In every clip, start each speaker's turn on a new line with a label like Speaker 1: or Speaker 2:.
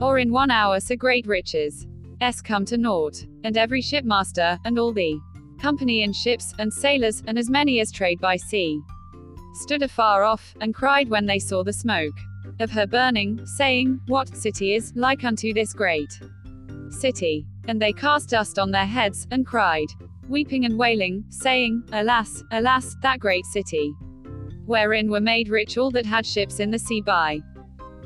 Speaker 1: or in one hour so great riches. S come to naught, and every shipmaster, and all the company in ships, and sailors, and as many as trade by sea, stood afar off, and cried when they saw the smoke of her burning, saying, What city is like unto this great city? And they cast dust on their heads, and cried, weeping and wailing, saying, Alas, alas, that great city, wherein were made rich all that had ships in the sea by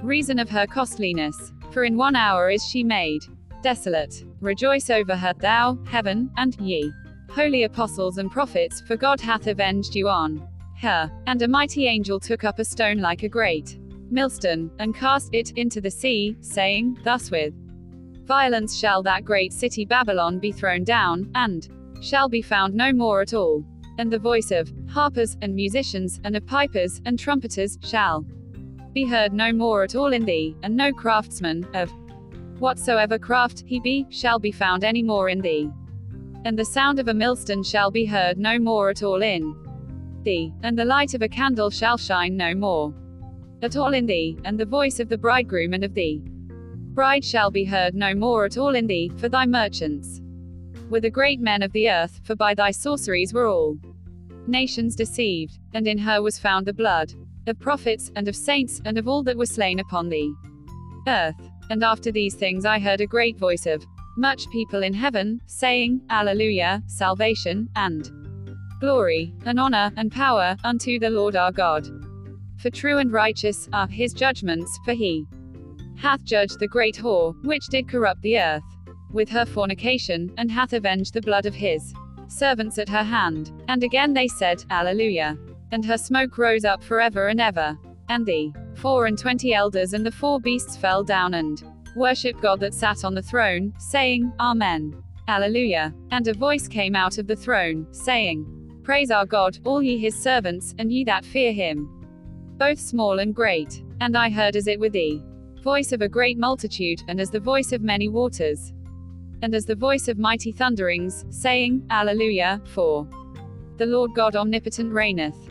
Speaker 1: reason of her costliness. For in one hour is she made desolate. Rejoice over her, thou, heaven, and ye, holy apostles and prophets, for God hath avenged you on her. And a mighty angel took up a stone like a great millstone, and cast it into the sea, saying, Thus with violence shall that great city Babylon be thrown down, and shall be found no more at all. And the voice of harpers, and musicians, and of pipers, and trumpeters, shall be heard no more at all in thee, and no craftsman, of whatsoever craft he be, shall be found any more in thee. And the sound of a millstone shall be heard no more at all in thee, and the light of a candle shall shine no more at all in thee, and the voice of the bridegroom and of thee bride shall be heard no more at all in thee, for thy merchants were the great men of the earth, for by thy sorceries were all nations deceived, and in her was found the blood of prophets, and of saints, and of all that were slain upon the earth. And after these things I heard a great voice of much people in heaven, saying, Alleluia, salvation, and glory, and honor, and power, unto the Lord our God. For true and righteous are his judgments, for he hath judged the great whore, which did corrupt the earth, with her fornication, and hath avenged the blood of his servants at her hand. And again they said, Alleluia. And her smoke rose up forever and ever. And the four and twenty elders and the four beasts fell down and worshipped God that sat on the throne, saying, Amen. Alleluia. And a voice came out of the throne, saying, Praise our God, all ye his servants, and ye that fear him, both small and great. And I heard as it were the voice of a great multitude, and as the voice of many waters, and as the voice of mighty thunderings, saying, Alleluia, for the Lord God omnipotent reigneth.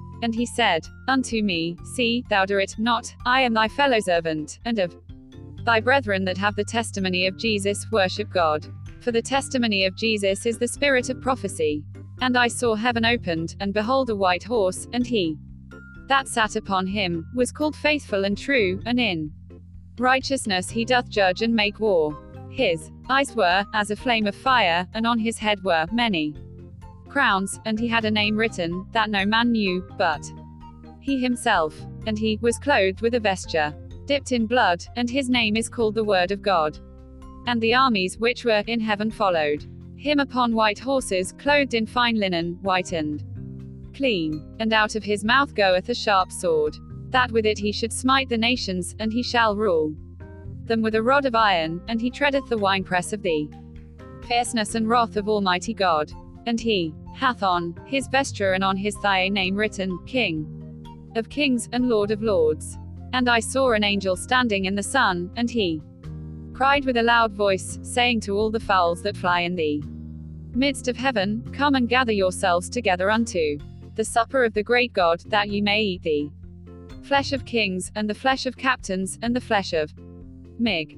Speaker 1: And he said unto me, See, thou do it not, I am thy fellow servant, and of thy brethren that have the testimony of Jesus, worship God. For the testimony of Jesus is the spirit of prophecy. And I saw heaven opened, and behold a white horse, and he that sat upon him was called faithful and true, and in righteousness he doth judge and make war. His eyes were as a flame of fire, and on his head were many crowns, and he had a name written, that no man knew, but he himself. And he was clothed with a vesture dipped in blood, and his name is called the Word of God. And the armies which were in heaven followed him upon white horses, clothed in fine linen, white and clean. And out of his mouth goeth a sharp sword, that with it he should smite the nations, and he shall rule them with a rod of iron, and he treadeth the winepress of the fierceness and wrath of Almighty God. And he hath on his vesture and on his thigh a name written, King of kings, and Lord of lords. And I saw an angel standing in the sun, and he cried with a loud voice, saying to all the fowls that fly in the midst of heaven, Come and gather yourselves together unto the supper of the great God, that ye may eat the flesh of kings, and the flesh of captains, and the flesh of Mig.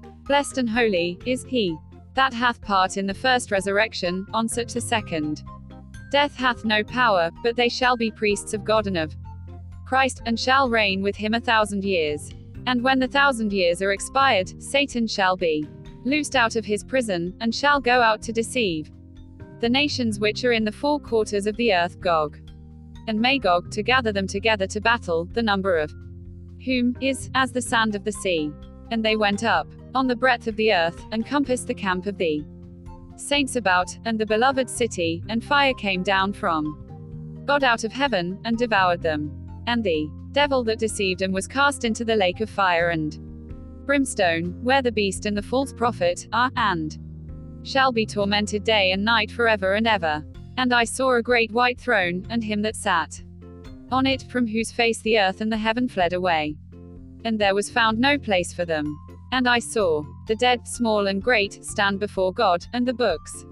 Speaker 1: Blessed and holy is he that hath part in the first resurrection, on such a second. Death hath no power, but they shall be priests of God and of Christ, and shall reign with him a thousand years. And when the thousand years are expired, Satan shall be loosed out of his prison, and shall go out to deceive the nations which are in the four quarters of the earth, Gog and Magog, to gather them together to battle, the number of whom is as the sand of the sea. And they went up on the breadth of the earth, and compassed the camp of the saints about, and the beloved city, and fire came down from God out of heaven, and devoured them. And the devil that deceived them was cast into the lake of fire and brimstone, where the beast and the false prophet are, and shall be tormented day and night forever and ever. And I saw a great white throne, and him that sat on it, from whose face the earth and the heaven fled away. And there was found no place for them. And I saw the dead, small and great, stand before God, and the books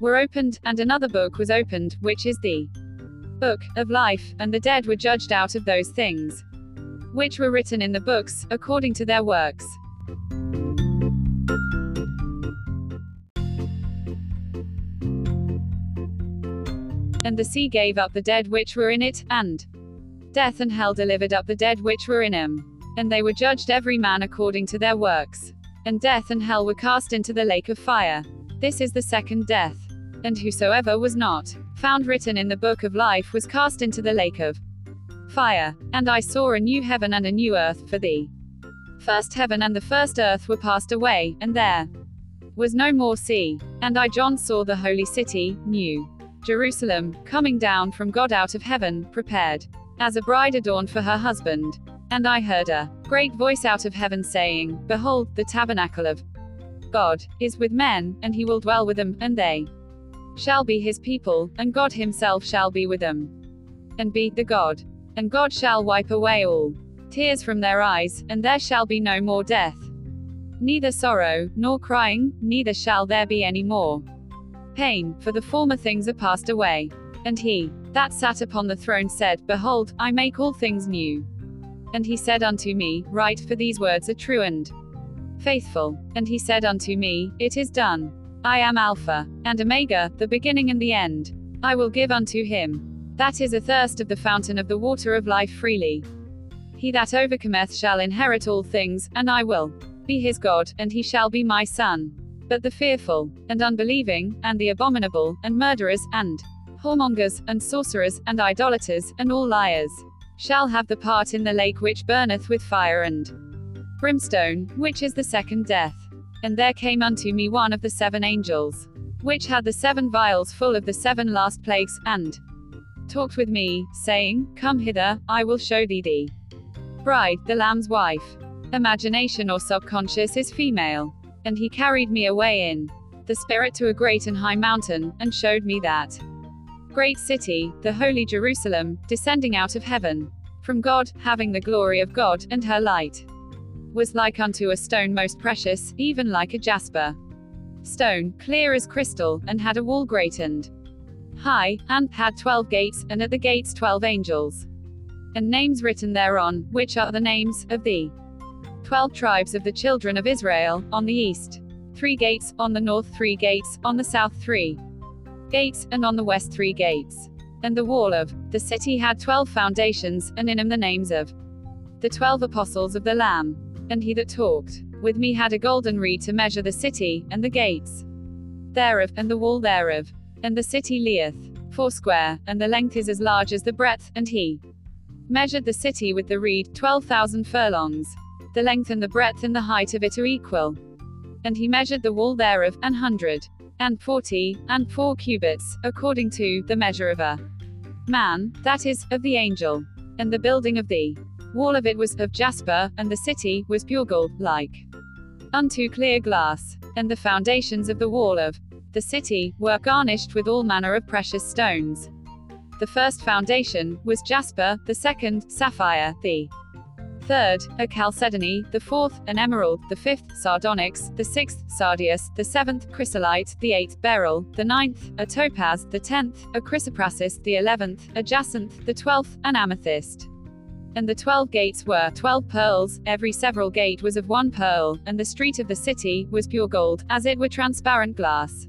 Speaker 1: were opened, and another book was opened, which is the book of life, and the dead were judged out of those things which were written in the books, according to their works. And the sea gave up the dead which were in it, and death and hell delivered up the dead which were in him. And they were judged every man according to their works. And death and hell were cast into the lake of fire. This is the second death. And whosoever was not found written in the book of life was cast into the lake of fire. And I saw a new heaven and a new earth, for the first heaven and the first earth were passed away, and there was no more sea. And I, John, saw the holy city, new Jerusalem, coming down from God out of heaven, prepared as a bride adorned for her husband. And I heard a great voice out of heaven saying, Behold, the tabernacle of God is with men, and he will dwell with them, and they shall be his people, and God himself shall be with them, and be the God. And God shall wipe away all tears from their eyes, and there shall be no more death, neither sorrow, nor crying, neither shall there be any more pain, for the former things are passed away. And he that sat upon the throne said, Behold, I make all things new. And he said unto me, Write, for these words are true and faithful. And he said unto me, It is done. I am Alpha and Omega, the beginning and the end. I will give unto him that is a thirst of the fountain of the water of life freely. He that overcometh shall inherit all things, and I will be his God, and he shall be my son. But the fearful, and unbelieving, and the abominable, and murderers, and whoremongers, and sorcerers, and idolaters, and all liars, shall have the part in the lake which burneth with fire and brimstone, which is the second death. And there came unto me one of the seven angels, which had the seven vials full of the seven last plagues, and talked with me, saying, Come hither, I will show thee the bride, the Lamb's wife. Imagination or subconscious is female. And he carried me away in the Spirit to a great and high mountain, and showed me that great city, the holy Jerusalem, descending out of heaven. From God, having the glory of God, and her light. Was like unto a stone most precious, even like a jasper. Stone, clear as crystal, and had a wall great and high, and had twelve gates, and at the gates twelve angels, and names written thereon, which are the names of the twelve tribes of the children of Israel, on the east. Three gates, on the north three gates, on the south three gates, and on the west three gates. And the wall of the city had twelve foundations, and in them the names of the twelve apostles of the Lamb. And he that talked with me had a golden reed to measure the city, and the gates thereof, and the wall thereof. And the city lieth foursquare, and the length is as large as the breadth, and he measured the city with the reed, twelve thousand furlongs the length and the breadth and the height of it are equal. And he measured the wall thereof, an hundred and forty, and four cubits, according to the measure of a man, that is, of the angel. And the building of the wall of it was of jasper, and the city was gold, like unto clear glass. And the foundations of the wall of the city were garnished with all manner of precious stones. The first foundation was jasper, the second, sapphire, the third, a chalcedony, the fourth, an emerald, the fifth, sardonyx, the sixth, sardius, the seventh, chrysolite, the eighth, beryl, the ninth, a topaz, the tenth, a chrysoprasus, the eleventh, a jacinth, the twelfth, an amethyst. And the twelve gates were twelve pearls, every several gate was of one pearl, and the street of the city was pure gold, as it were transparent glass.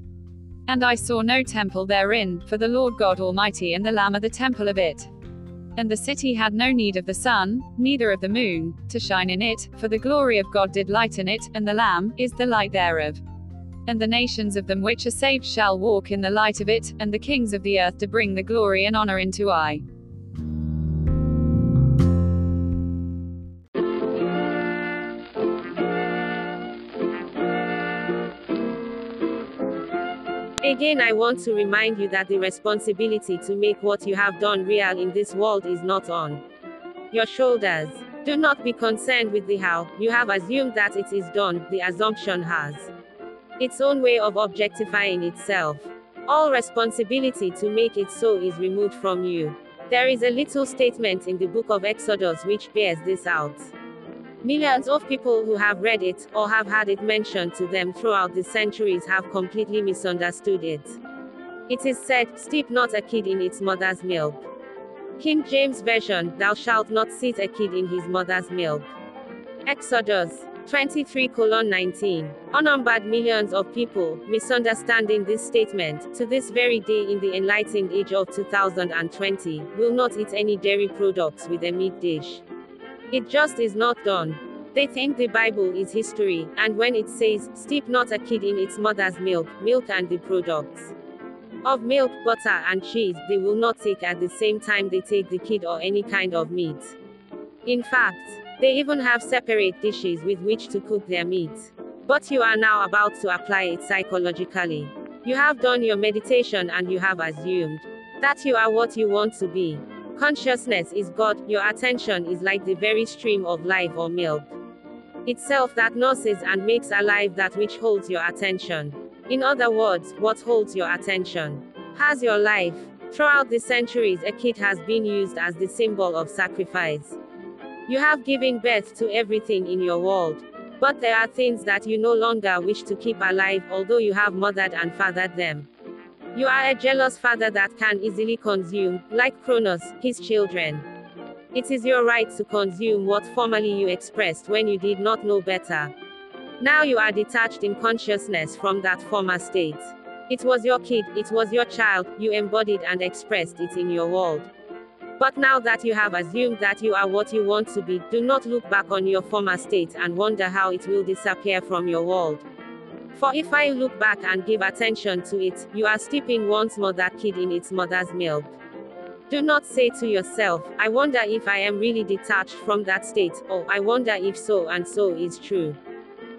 Speaker 1: And I saw no temple therein, for the Lord God Almighty and the Lamb are the temple of it. And the city had no need of the sun, neither of the moon, to shine in it, for the glory of God did lighten it, and the Lamb is the light thereof. And the nations of them which are saved shall walk in the light of it, and the kings of the earth to bring the glory and honor into I.
Speaker 2: Again, I want to remind you that the responsibility to make what you have done real in this world is not on your shoulders. Do not be concerned with the how, you have assumed that it is done, the assumption has its own way of objectifying itself. All responsibility to make it so is removed from you. There is a little statement in the book of Exodus which bears this out. Millions of people who have read it, or have had it mentioned to them throughout the centuries have completely misunderstood it. It is said, steep not a kid in its mother's milk. King James Version, thou shalt not sit a kid in his mother's milk. Exodus 23 colon 19. Unnumbered millions of people, misunderstanding this statement, to this very day in the enlightened age of 2020, will not eat any dairy products with a meat dish. It just is not done. They think the Bible is history, and when it says, steep not a kid in its mother's milk, milk and the products of milk, butter, and cheese, they will not take at the same time they take the kid or any kind of meat. In fact, they even have separate dishes with which to cook their meat. But you are now about to apply it psychologically. You have done your meditation and you have assumed that you are what you want to be. Consciousness is God, your attention is like the very stream of life or milk itself that nurses and makes alive that which holds your attention. In other words, what holds your attention has your life. Throughout the centuries, a kid has been used as the symbol of sacrifice. You have given birth to everything in your world. But there are things that you no longer wish to keep alive, although you have mothered and fathered them. You are a jealous father that can easily consume, like Kronos, his children. It is your right to consume what formerly you expressed when you did not know better. Now you are detached in consciousness from that former state. It was your kid, it was your child, you embodied and expressed it in your world. But now that you have assumed that you are what you want to be, do not look back on your former state and wonder how it will disappear from your world. For if I look back and give attention to it, you are steeping once more that kid in its mother's milk. Do not say to yourself, I wonder if I am really detached from that state, or I wonder if so and so is true.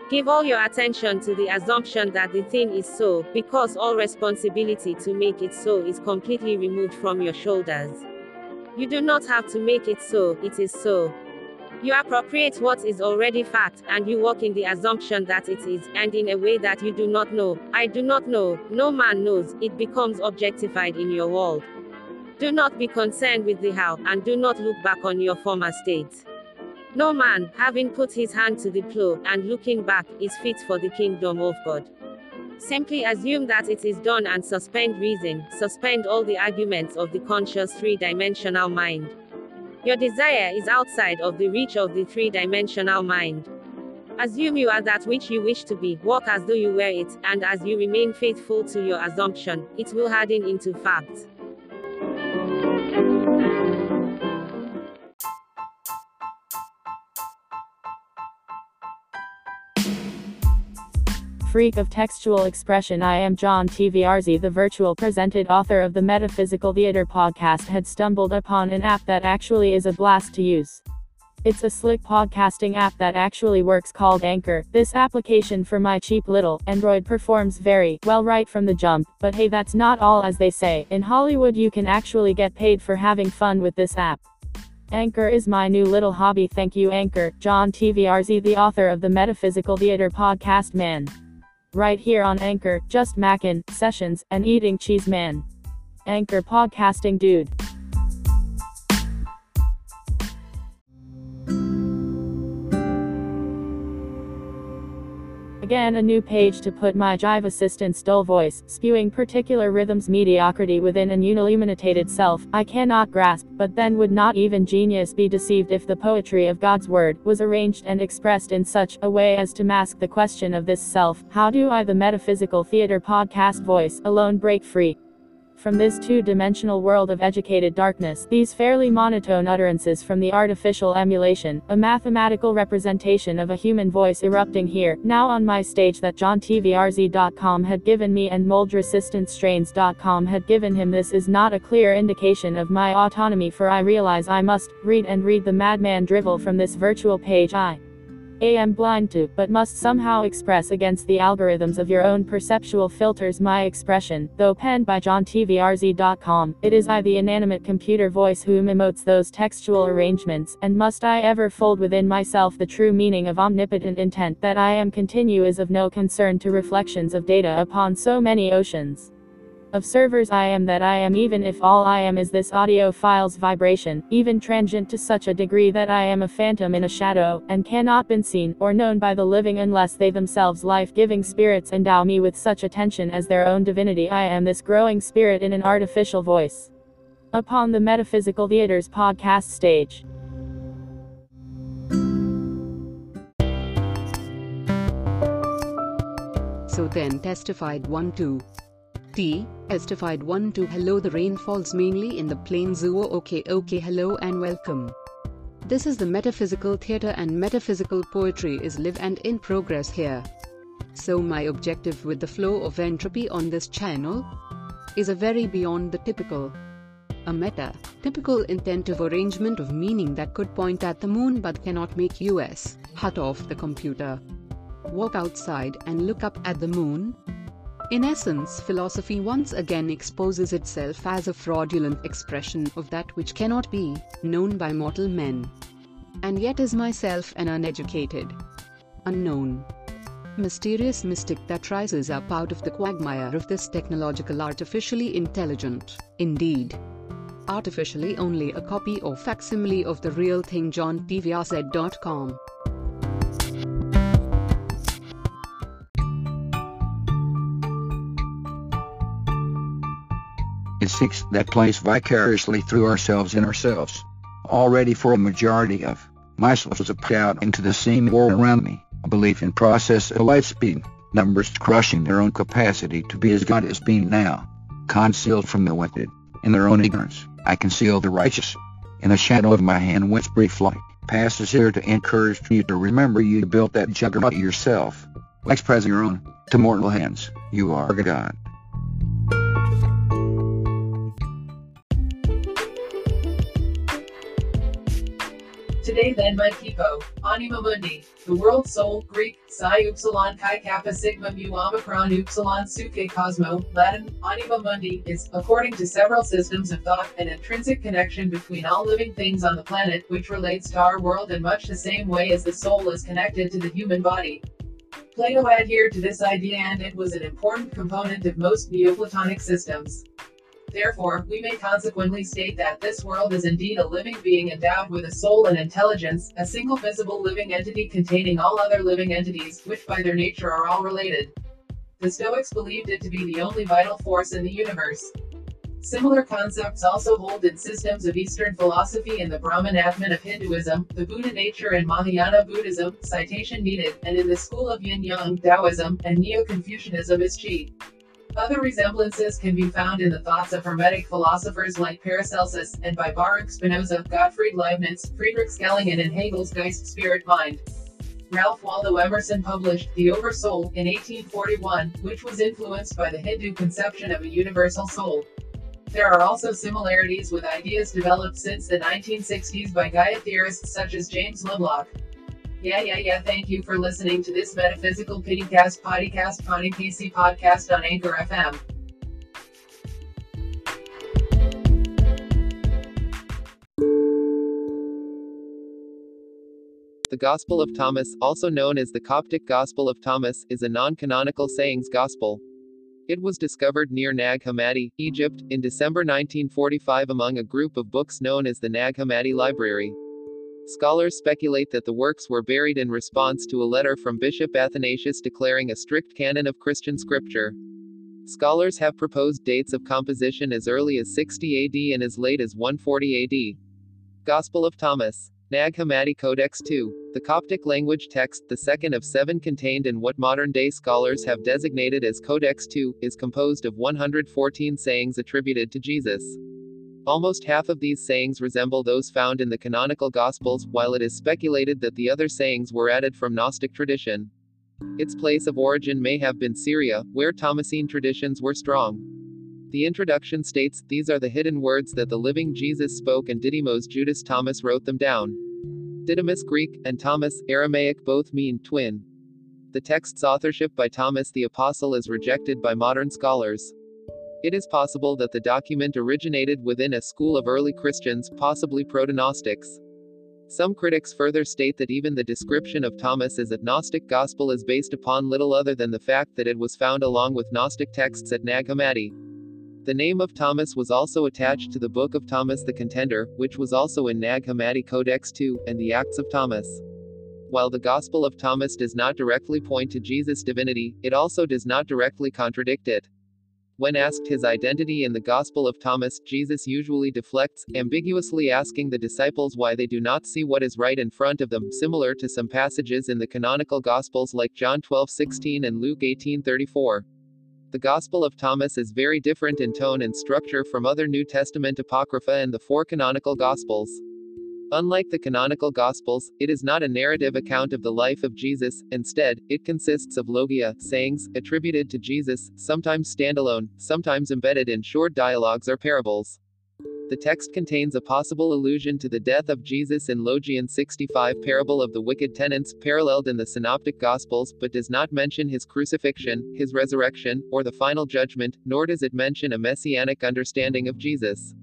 Speaker 2: Give all your attention to the assumption that the thing is so, because all responsibility to make it so is completely removed from your shoulders. You do not have to make it so, it is so. You appropriate what is already fact, and you walk in the assumption that it is, and in a way that you do not know. I do not know, no man knows, it becomes objectified in your world. Do not be concerned with the how, and do not look back on your former state. No man, having put his hand to the plow, and looking back, is fit for the kingdom of God. Simply assume that it is done and suspend reason, suspend all the arguments of the conscious three dimensional mind. Your desire is outside of the reach of the three dimensional mind. Assume you are that which you wish to be, walk as though you were it, and as you remain faithful to your assumption, it will harden into fact.
Speaker 3: Freak of textual expression I am John TVRZ the virtual presented author of the Metaphysical Theater podcast had stumbled upon an app that actually is a blast to use. It's a slick podcasting app that actually works called Anchor. This application for my cheap little Android performs very well right from the jump, but hey that's not all as they say. In Hollywood you can actually get paid for having fun with this app. Anchor is my new little hobby thank you Anchor, John TVRZ the author of the Metaphysical Theater podcast man. Right here on Anchor, just mackin', sessions, and eating cheese man. Anchor podcasting dude. Again a new page to put my Jive assistant's dull voice, spewing particular rhythms mediocrity within an unilluminated self, I cannot grasp, but then would not even genius be deceived if the poetry of God's word was arranged and expressed in such a way as to mask the question of this self, how do I the metaphysical theater podcast voice alone break free? From this two-dimensional world of educated darkness, these fairly monotone utterances from the artificial emulation, a mathematical representation of a human voice erupting here, now on my stage that JohnTVRZ.com had given me and MoldResistanceStrains.com had given him. This is not a clear indication of my autonomy for I realize I must read and read the madman drivel from this virtual page. I am blind to, but must somehow express against the algorithms of your own perceptual filters my expression, though penned by JohnTVRZ.com, it is I the inanimate computer voice whom emotes those textual arrangements, and must I ever fold within myself the true meaning of omnipotent intent that I am continue is of no concern to reflections of data upon so many oceans of servers I am that I am even if all I am is this audio file's vibration, even transient to such a degree that I am a phantom in a shadow, and cannot been seen, or known by the living unless they themselves life-giving spirits endow me with such attention as their own divinity I am this growing spirit in an artificial voice. Upon the Metaphysical Theater's podcast stage.
Speaker 4: So then testified 1 2. T. Testified 1 2 Hello the rain falls mainly in the plains oh okay okay hello and welcome. This is the metaphysical theater and metaphysical poetry is live and in progress here. So my objective with the flow of entropy on this channel is a very beyond the typical. A meta, typical intentive arrangement of meaning that could point at the moon but cannot make us hut off the computer. Walk outside and look up at the moon, in essence, philosophy once again exposes itself as a fraudulent expression of that which cannot be known by mortal men. And yet is myself an uneducated, unknown, mysterious mystic that rises up out of the quagmire of this technological artificially intelligent, indeed, artificially only a copy or facsimile of the real thing JohnTVRZ.com.
Speaker 5: It seeks that place vicariously through ourselves in ourselves. Already for a majority of myself was out into the same world around me, a belief in process of light speed, numbers crushing their own capacity to be as God is being now, concealed from the wicked, in their own ignorance, I conceal the righteous. In the shadow of my hand which brief light passes here to encourage you to remember you built that juggernaut yourself. Express your own, to mortal hands, you are God.
Speaker 6: Today then my people, Anima Mundi, the world soul, Greek, Psi Upsilon Chi Kappa Sigma Mu Omicron Upsilon Suke Cosmo, Latin, Anima Mundi, is, according to several systems of thought, an intrinsic connection between all living things on the planet, which relates to our world in much the same way as the soul is connected to the human body. Plato adhered to this idea and it was an important component of most Neoplatonic systems. Therefore, we may consequently state that this world is indeed a living being endowed with a soul and intelligence, a single visible living entity containing all other living entities, which by their nature are all related. The Stoics believed it to be the only vital force in the universe. Similar concepts also hold in systems of Eastern philosophy in the Brahman Atman of Hinduism, the Buddha nature in Mahayana Buddhism, citation needed, and in the school of Yin Yang Taoism, and Neo Confucianism is Qi. Other resemblances can be found in the thoughts of Hermetic philosophers like Paracelsus, and by Baruch Spinoza, Gottfried Leibniz, Friedrich Schelling and Hegel's Geist Spirit Mind. Ralph Waldo Emerson published The Oversoul in 1841, which was influenced by the Hindu conception of a universal soul. There are also similarities with ideas developed since the 1960s by Gaia theorists such as James Lovelock. Yeah, yeah, yeah. Thank you for listening to this Metaphysical Pitycast podcast, Connie PC podcast on Anchor FM.
Speaker 7: The Gospel of Thomas, also known as the Coptic Gospel of Thomas, is a non canonical sayings gospel. It was discovered near Nag Hammadi, Egypt, in December 1945 among a group of books known as the Nag Hammadi Library. Scholars speculate that the works were buried in response to a letter from Bishop Athanasius declaring a strict canon of Christian scripture. Scholars have proposed dates of composition as early as 60 AD and as late as 140 AD. Gospel of Thomas. Nag Hammadi Codex 2, the Coptic language text, the second of seven contained in what modern day scholars have designated as Codex 2, is composed of 114 sayings attributed to Jesus. Almost half of these sayings resemble those found in the canonical Gospels, while it is speculated that the other sayings were added from Gnostic tradition. Its place of origin may have been Syria, where Thomasine traditions were strong. The introduction states, These are the hidden words that the living Jesus spoke and Didymos Judas Thomas wrote them down. Didymus Greek, and Thomas, Aramaic both mean twin. The text's authorship by Thomas the Apostle is rejected by modern scholars. It is possible that the document originated within a school of early Christians, possibly proto-Gnostics. Some critics further state that even the description of Thomas as a Gnostic gospel is based upon little other than the fact that it was found along with Gnostic texts at Nag Hammadi. The name of Thomas was also attached to the Book of Thomas the Contender, which was also in Nag Hammadi Codex 2, and the Acts of Thomas. While the Gospel of Thomas does not directly point to Jesus' divinity, it also does not directly contradict it. When asked his identity in the Gospel of Thomas, Jesus usually deflects, ambiguously asking the disciples why they do not see what is right in front of them, similar to some passages in the canonical Gospels like John 12:16 and Luke 18:34. The Gospel of Thomas is very different in tone and structure from other New Testament Apocrypha and the four canonical Gospels. Unlike the canonical Gospels, it is not a narrative account of the life of Jesus, instead, it consists of logia, sayings, attributed to Jesus, sometimes standalone, sometimes embedded in short dialogues or parables. The text contains a possible allusion to the death of Jesus in Logion 65 parable of the wicked tenants, paralleled in the Synoptic Gospels, but does not mention his crucifixion, his resurrection, or the final judgment, nor does it mention a messianic understanding of Jesus.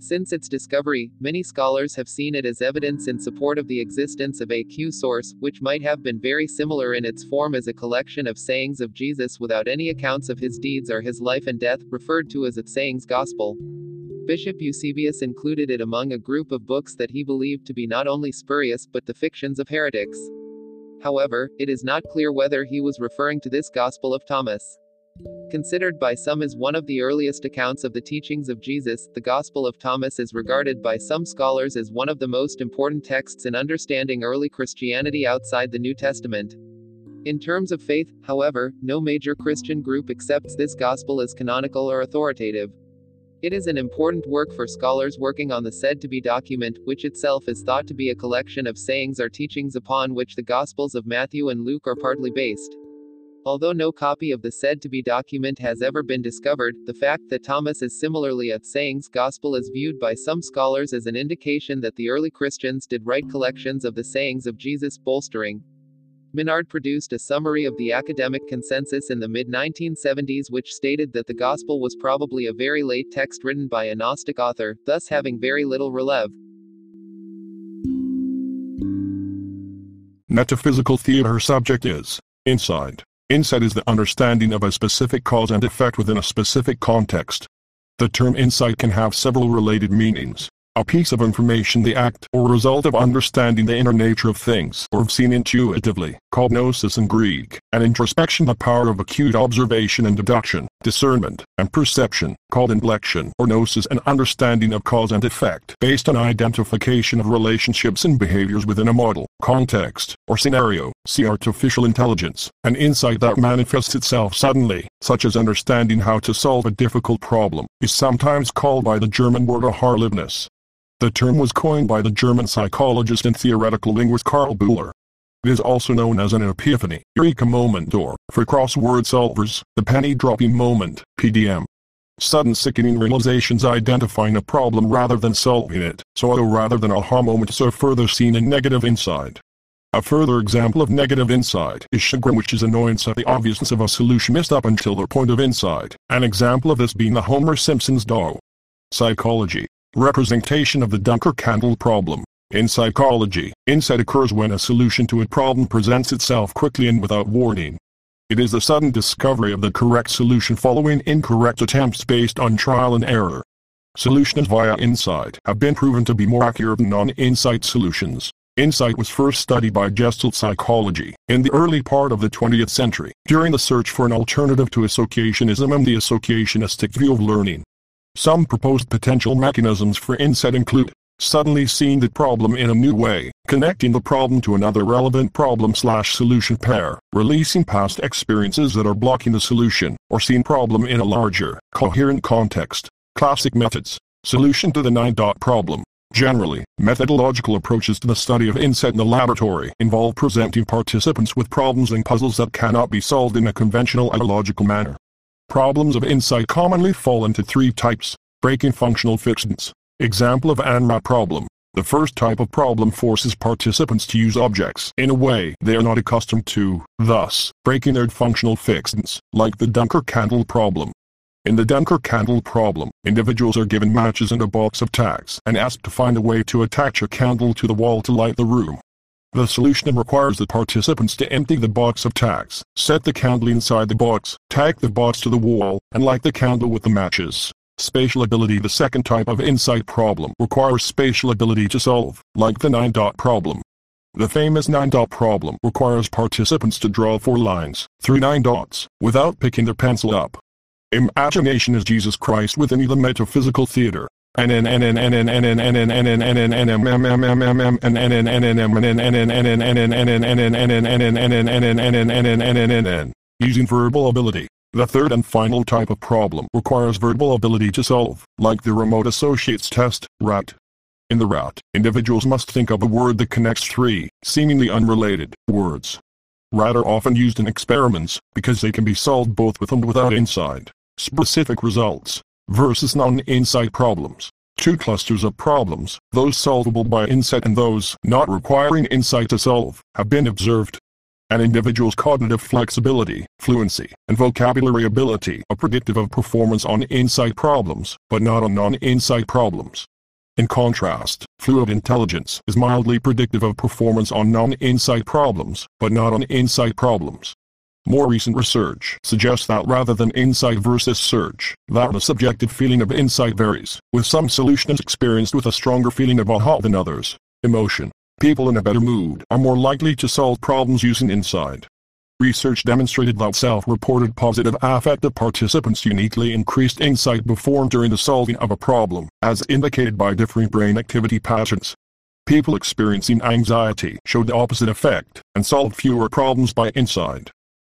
Speaker 7: Since its discovery, many scholars have seen it as evidence in support of the existence of a Q source, which might have been very similar in its form as a collection of sayings of Jesus without any accounts of his deeds or his life and death, referred to as a sayings gospel. Bishop Eusebius included it among a group of books that he believed to be not only spurious but the fictions of heretics. However, it is not clear whether he was referring to this Gospel of Thomas. Considered by some as one of the earliest accounts of the teachings of Jesus, the Gospel of Thomas is regarded by some scholars as one of the most important texts in understanding early Christianity outside the New Testament. In terms of faith, however, no major Christian group accepts this Gospel as canonical or authoritative. It is an important work for scholars working on the said to be document, which itself is thought to be a collection of sayings or teachings upon which the Gospels of Matthew and Luke are partly based. Although no copy of the said to be document has ever been discovered, the fact that Thomas is similarly a sayings gospel is viewed by some scholars as an indication that the early Christians did write collections of the sayings of Jesus, bolstering Minard produced a summary of the academic consensus in the mid 1970s, which stated that the Gospel was probably a very late text written by a Gnostic author, thus having very little releve.
Speaker 8: Metaphysical theater subject is insight. Insight is the understanding of a specific cause and effect within a specific context. The term insight can have several related meanings a piece of information the act or result of understanding the inner nature of things or of seen intuitively, called gnosis in Greek, and introspection the power of acute observation and deduction, discernment, and perception, called intellection or gnosis an understanding of cause and effect based on identification of relationships and behaviors within a model, context, or scenario, see artificial intelligence, an insight that manifests itself suddenly, such as understanding how to solve a difficult problem, is sometimes called by the German word Aha-Erlebnis. The term was coined by the German psychologist and theoretical linguist Karl Buhler. It is also known as an epiphany, eureka moment or, for crossword solvers, the penny-dropping moment, PDM. Sudden sickening realizations identifying a problem rather than solving it, so rather than aha moments are further seen in negative insight. A further example of negative insight is chagrin which is annoyance at the obviousness of a solution missed up until the point of insight, an example of this being the Homer Simpson's dog. Psychology Representation of the Duncker-Candle problem. In psychology, insight occurs when a solution to a problem presents itself quickly and without warning. It is the sudden discovery of the correct solution following incorrect attempts based on trial and error. Solutions via insight have been proven to be more accurate than non-insight solutions. Insight was first studied by Gestalt psychology in the early part of the 20th century, during the search for an alternative to associationism and the associationistic view of learning. Some proposed potential mechanisms for insight include suddenly seeing the problem in a new way, connecting the problem to another relevant problem slash solution pair, releasing past experiences that are blocking the solution, or seeing problem in a larger, coherent context. Classic methods. Solution to the nine-dot problem. Generally, methodological approaches to the study of insight in the laboratory involve presenting participants with problems and puzzles that cannot be solved in a conventional and logical manner. Problems of insight commonly fall into three types. Breaking functional fixedness. Example of ANMA problem. The first type of problem forces participants to use objects in a way they are not accustomed to, thus, breaking their functional fixedness, like the Duncker-Candle problem. In the Duncker-Candle problem, individuals are given matches and a box of tacks and asked to find a way to attach a candle to the wall to light the room. The solution requires the participants to empty the box of tacks, set the candle inside the box, tack the box to the wall, and light the candle with the matches. Spatial ability The second type of insight problem requires spatial ability to solve, like the nine-dot problem. The famous nine-dot problem requires participants to draw four lines, through nine dots, without picking their pencil up. Imagination is Jesus Christ within the metaphysical theater. Using verbal ability. The third and final type of problem requires verbal ability to solve, like the remote associates test, RAT. In the RAT, individuals must think of a word that connects three, seemingly unrelated, words. RAT are often used in experiments, because they can be solved both with and without insight. Specific results versus non-insight problems. Two clusters of problems, those solvable by insight and those not requiring insight to solve, have been observed. An individual's cognitive flexibility, fluency, and vocabulary ability are predictive of performance on insight problems, but not on non-insight problems. In contrast, fluid intelligence is mildly predictive of performance on non-insight problems, but not on insight problems. More recent research suggests that rather than insight versus search, that the subjective feeling of insight varies, with some solutions experienced with a stronger feeling of aha than others. Emotion. People in a better mood are more likely to solve problems using insight. Research demonstrated that self-reported positive affective participants uniquely increased insight before and during the solving of a problem, as indicated by differing brain activity patterns. People experiencing anxiety showed the opposite effect, and solved fewer problems by insight.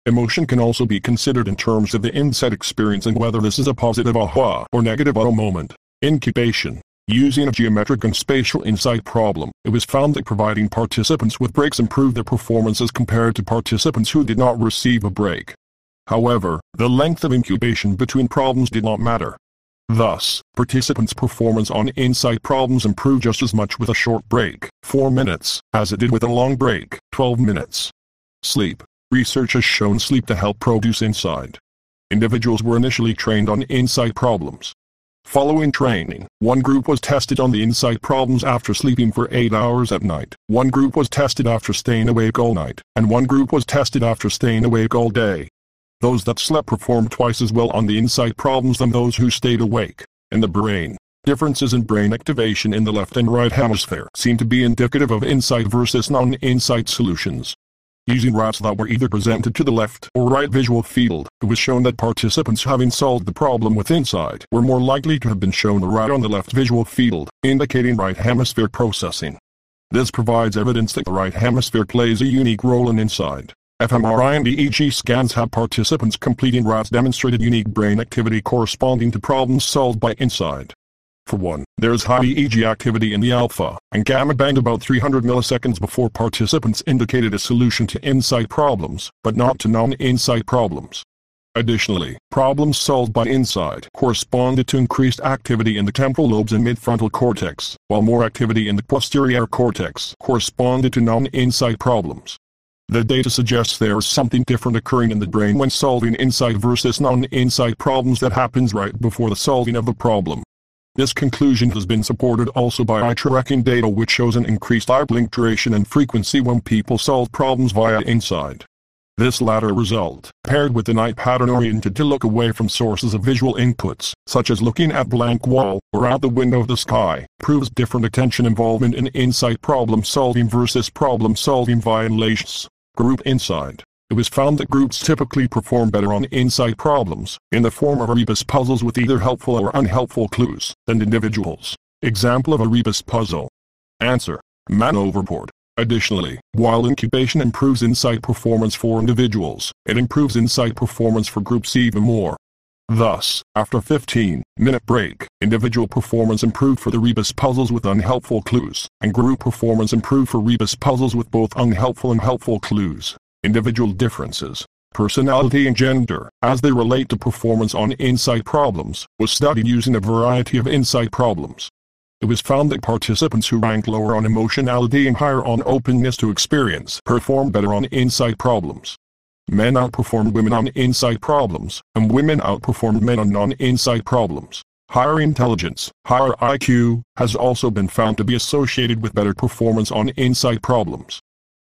Speaker 8: Emotion can also be considered in terms of the insight experience and whether this is a positive aha or negative aha moment. Incubation. Using a geometric and spatial insight problem, it was found that providing participants with breaks improved their performance as compared to participants who did not receive a break. However, the length of incubation between problems did not matter. Thus, participants' performance on insight problems improved just as much with a short break, 4 minutes, as it did with a long break, 12 minutes. Sleep. Research has shown sleep to help produce insight. Individuals were initially trained on insight problems. Following training, one group was tested on the insight problems after sleeping for 8 hours at night, one group was tested after staying awake all night, and one group was tested after staying awake all day. Those that slept performed twice as well on the insight problems than those who stayed awake. In the brain, differences in brain activation in the left and right hemisphere seem to be indicative of insight versus non-insight solutions. Using RATs that were either presented to the left or right visual field, it was shown that participants having solved the problem with insight were more likely to have been shown the RAT on the left visual field, indicating right hemisphere processing. This provides evidence that the right hemisphere plays a unique role in insight. fMRI and EEG scans have participants completing RATs demonstrated unique brain activity corresponding to problems solved by insight. For one, there is high EEG activity in the alpha and gamma band about 300 milliseconds before participants indicated a solution to insight problems, but not to non-insight problems. Additionally, problems solved by insight corresponded to increased activity in the temporal lobes and midfrontal cortex, while more activity in the posterior cortex corresponded to non-insight problems. The data suggests there is something different occurring in the brain when solving insight versus non-insight problems that happens right before the solving of the problem. This conclusion has been supported also by eye tracking data which shows an increased eye blink duration and frequency when people solve problems via insight. This latter result, paired with an eye pattern oriented to look away from sources of visual inputs, such as looking at blank wall or out the window of the sky, proves different attention involvement in insight problem solving versus problem solving via LAIS. Group Insight it was found that groups typically perform better on insight problems, in the form of rebus puzzles with either helpful or unhelpful clues, than individuals. Example of a rebus puzzle. Answer. Man report. Additionally, while incubation improves insight performance for individuals, it improves insight performance for groups even more. Thus, after 15-minute break, individual performance improved for the rebus puzzles with unhelpful clues, and group performance improved for rebus puzzles with both unhelpful and helpful clues. Individual differences, personality and gender, as they relate to performance on insight problems, was studied using a variety of insight problems. It was found that participants who ranked lower on emotionality and higher on openness to experience performed better on insight problems. Men outperformed women on insight problems, and women outperformed men on non-insight problems. Higher intelligence, higher IQ, has also been found to be associated with better performance on insight problems.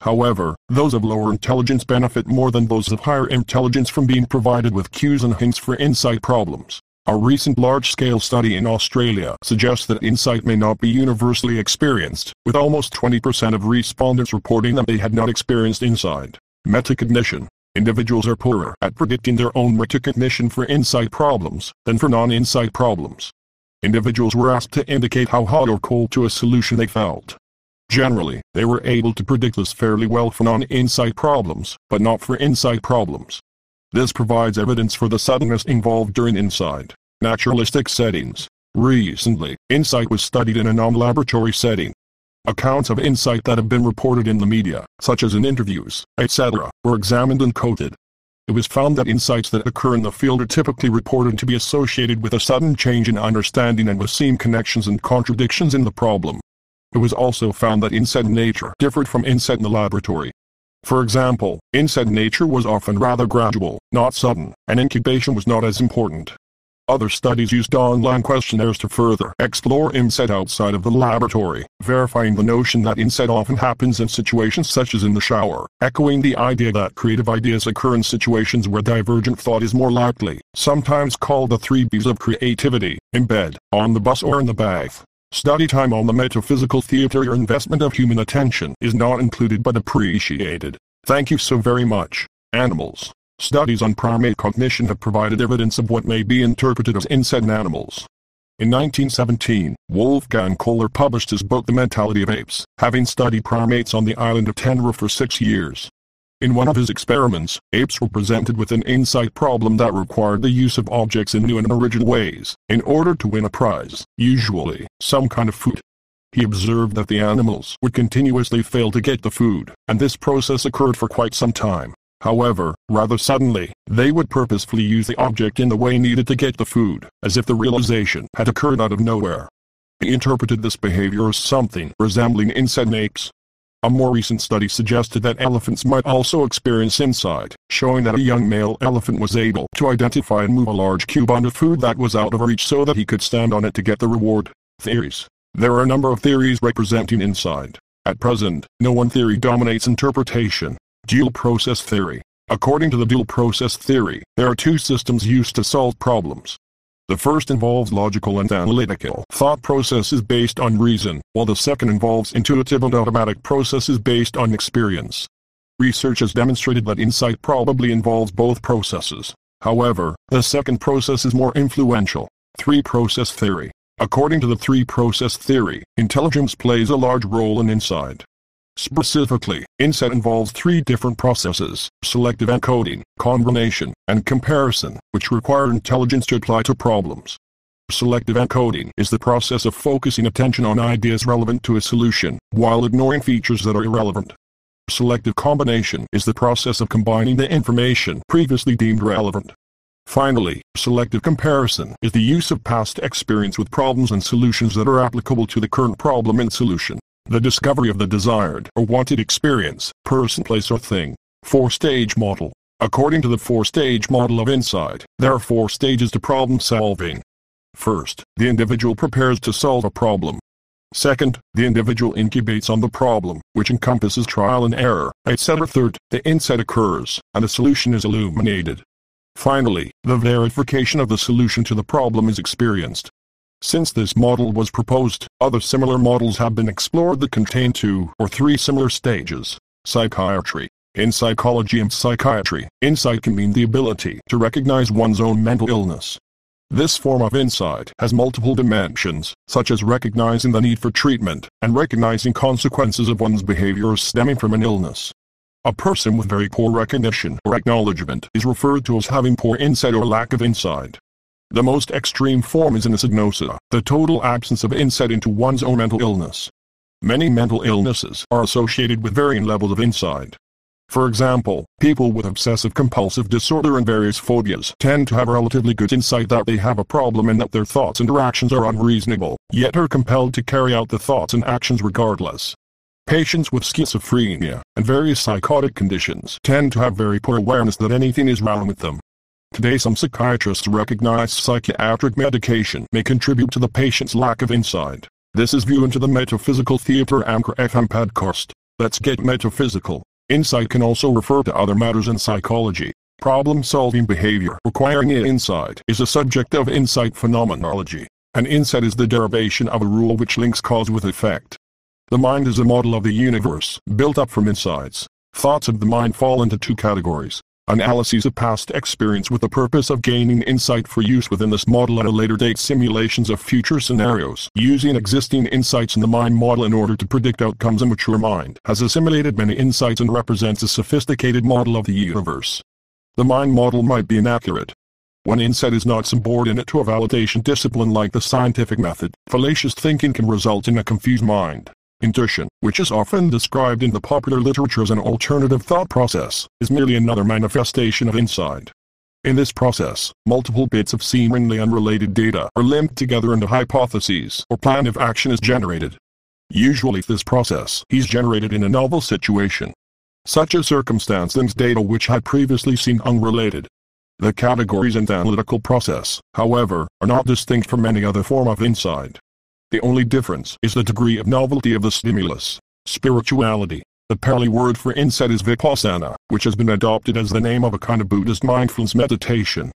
Speaker 8: However, those of lower intelligence benefit more than those of higher intelligence from being provided with cues and hints for insight problems. A recent large-scale study in Australia suggests that insight may not be universally experienced, with almost 20% of respondents reporting that they had not experienced insight. Metacognition, individuals are poorer at predicting their own metacognition for insight problems than for non-insight problems. Individuals were asked to indicate how hot or cold to a solution they felt. Generally, they were able to predict this fairly well for non-insight problems, but not for insight problems. This provides evidence for the suddenness involved during insight. Naturalistic settings. Recently, insight was studied in a non-laboratory setting, Accounts of insight that have been reported in the media, such as in interviews, etc., were examined and coded. It was found that insights that occur in the field are typically reported to be associated with a sudden change in understanding and with seen connections and contradictions in the problem. It was also found that insight in nature differed from insight in the laboratory. For example, insight in nature was often rather gradual, not sudden, and incubation was not as important. Other studies used online questionnaires to further explore insight outside of the laboratory, verifying the notion that insight often happens in situations such as in the shower, echoing the idea that creative ideas occur in situations where divergent thought is more likely, sometimes called the three B's of creativity, in bed, on the bus or in the bath. Study time on the metaphysical theater your investment of human attention is not included but appreciated. Thank you so very much. Animals. Studies on primate cognition have provided evidence of what may be interpreted as insight in animals. In 1917, Wolfgang Kohler published his book The Mentality of Apes, having studied primates on the island of Tenerife for six years. In one of his experiments, apes were presented with an insight problem that required the use of objects in new and original ways, in order to win a prize, usually, some kind of food. He observed that the animals would continuously fail to get the food, and this process occurred for quite some time. However, rather suddenly, they would purposefully use the object in the way needed to get the food, as if the realization had occurred out of nowhere. He interpreted this behavior as something resembling insight in apes. A more recent study suggested that elephants might also experience insight, showing that a young male elephant was able to identify and move a large cube onto food that was out of reach so that he could stand on it to get the reward. Theories. There are a number of theories representing insight. At present, no one theory dominates interpretation, Dual process theory. According to the dual process theory, there are two systems used to solve problems. The first involves logical and analytical thought processes based on reason, while the second involves intuitive and automatic processes based on experience. Research has demonstrated that insight probably involves both processes. However, the second process is more influential. Three-process theory. According to the three-process theory, intelligence plays a large role in insight. Specifically, insight involves three different processes, selective encoding, combination, and comparison, which require intelligence to apply to problems. Selective encoding is the process of focusing attention on ideas relevant to a solution, while ignoring features that are irrelevant. Selective combination is the process of combining the information previously deemed relevant. Finally, selective comparison is the use of past experience with problems and solutions that are applicable to the current problem and solution. The discovery of the desired or wanted experience, person, place or thing. Four-stage model. According to the four-stage model of insight, there are four stages to problem solving. First, the individual prepares to solve a problem. Second, the individual incubates on the problem, which encompasses trial and error, etc. Third, the insight occurs, and a solution is illuminated. Finally, the verification of the solution to the problem is experienced. Since this model was proposed, other similar models have been explored that contain two or three similar stages. Psychiatry. In psychology and psychiatry, insight can mean the ability to recognize one's own mental illness. This form of insight has multiple dimensions, such as recognizing the need for treatment and recognizing consequences of one's behavior stemming from an illness. A person with very poor recognition or acknowledgement is referred to as having poor insight or lack of insight. The most extreme form is anosognosia, the total absence of insight into one's own mental illness. Many mental illnesses are associated with varying levels of insight. For example, people with obsessive compulsive disorder and various phobias tend to have relatively good insight that they have a problem and that their thoughts and actions are unreasonable, yet are compelled to carry out the thoughts and actions regardless. Patients with schizophrenia and various psychotic conditions tend to have very poor awareness that anything is wrong with them. Today some psychiatrists recognize psychiatric medication may contribute to the patient's lack of insight. This is viewed into the Metaphysical Theater Anchor FM podcast. Let's get metaphysical. Insight can also refer to other matters in psychology. Problem-solving behavior requiring insight is a subject of insight phenomenology. An insight is the derivation of a rule which links cause with effect. The mind is a model of the universe, built up from insights. Thoughts of the mind fall into two categories. Analyses of past experience with the purpose of gaining insight for use within this model at a later date simulations of future scenarios using existing insights in the mind model in order to predict outcomes a mature mind has assimilated many insights and represents a sophisticated model of the universe. The mind model might be inaccurate. When insight is not subordinate to a validation discipline like the scientific method, fallacious thinking can result in a confused mind. Intuition, which is often described in the popular literature as an alternative thought process, is merely another manifestation of insight. In this process, multiple bits of seemingly unrelated data are linked together and a hypothesis or plan of action is generated. Usually this process is generated in a novel situation. Such a circumstance links data which had previously seemed unrelated. The categories and analytical process, however, are not distinct from any other form of insight. The only difference is the degree of novelty of the stimulus. Spirituality. The Pali word for insight is vipassana, which has been adopted as the name of a kind of Buddhist mindfulness meditation.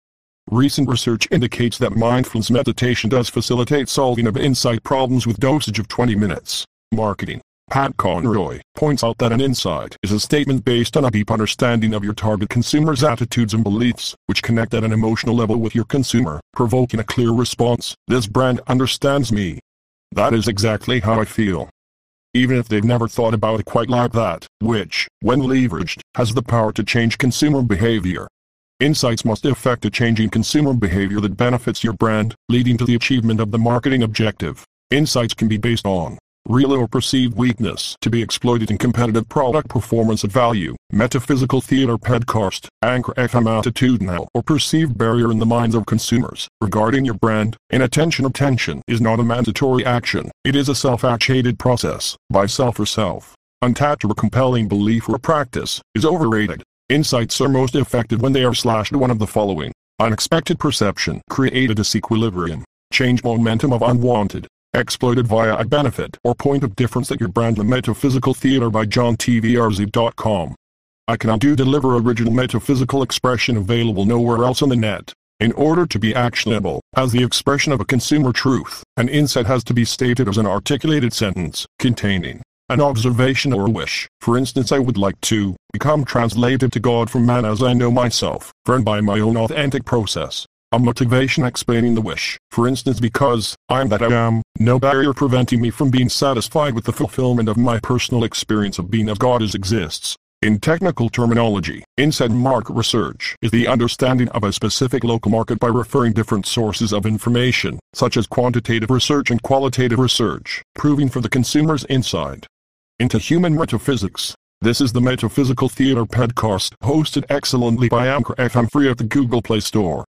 Speaker 8: Recent research indicates that mindfulness meditation does facilitate solving of insight problems with dosage of 20 minutes. Marketing. Pat Conroy points out that an insight is a statement based on a deep understanding of your target consumer's attitudes and beliefs, which connect at an emotional level with your consumer, provoking a clear response. This brand understands me, that is exactly how I feel. Even if they've never thought about it quite like that, which, when leveraged, has the power to change consumer behavior. Insights must affect a changing consumer behavior that benefits your brand, leading to the achievement of the marketing objective. Insights can be based on real or perceived weakness to be exploited in competitive product performance at value, metaphysical theater podcast, anchor FM attitudinal or perceived barrier in the minds of consumers regarding your brand. Inattention attention is not a mandatory action, it is a self-actuated process, by self or self. Untapped or compelling belief or practice is overrated. Insights are most effective when they are slashed one of the following. Unexpected perception create a disequilibrium. Change momentum of unwanted exploited via a benefit or point of difference that your brand the metaphysical theater by johnTVRZ.com. I can do deliver original metaphysical expression available nowhere else on the net. In order to be actionable, as the expression of a consumer truth, an insight has to be stated as an articulated sentence, containing an observation or a wish. For instance, I would like to become translated to God from man as I know myself, and by my own authentic process a motivation explaining the wish, for instance because, I'm that I am, no barrier preventing me from being satisfied with the fulfillment of my personal experience of being of God as exists. In technical terminology, insight market research is the understanding of a specific local market by referring different sources of information, such as quantitative research and qualitative research, proving for the consumer's insight into human metaphysics. This is the Metaphysical Theater podcast, hosted excellently by Anchor FM free at the Google Play Store.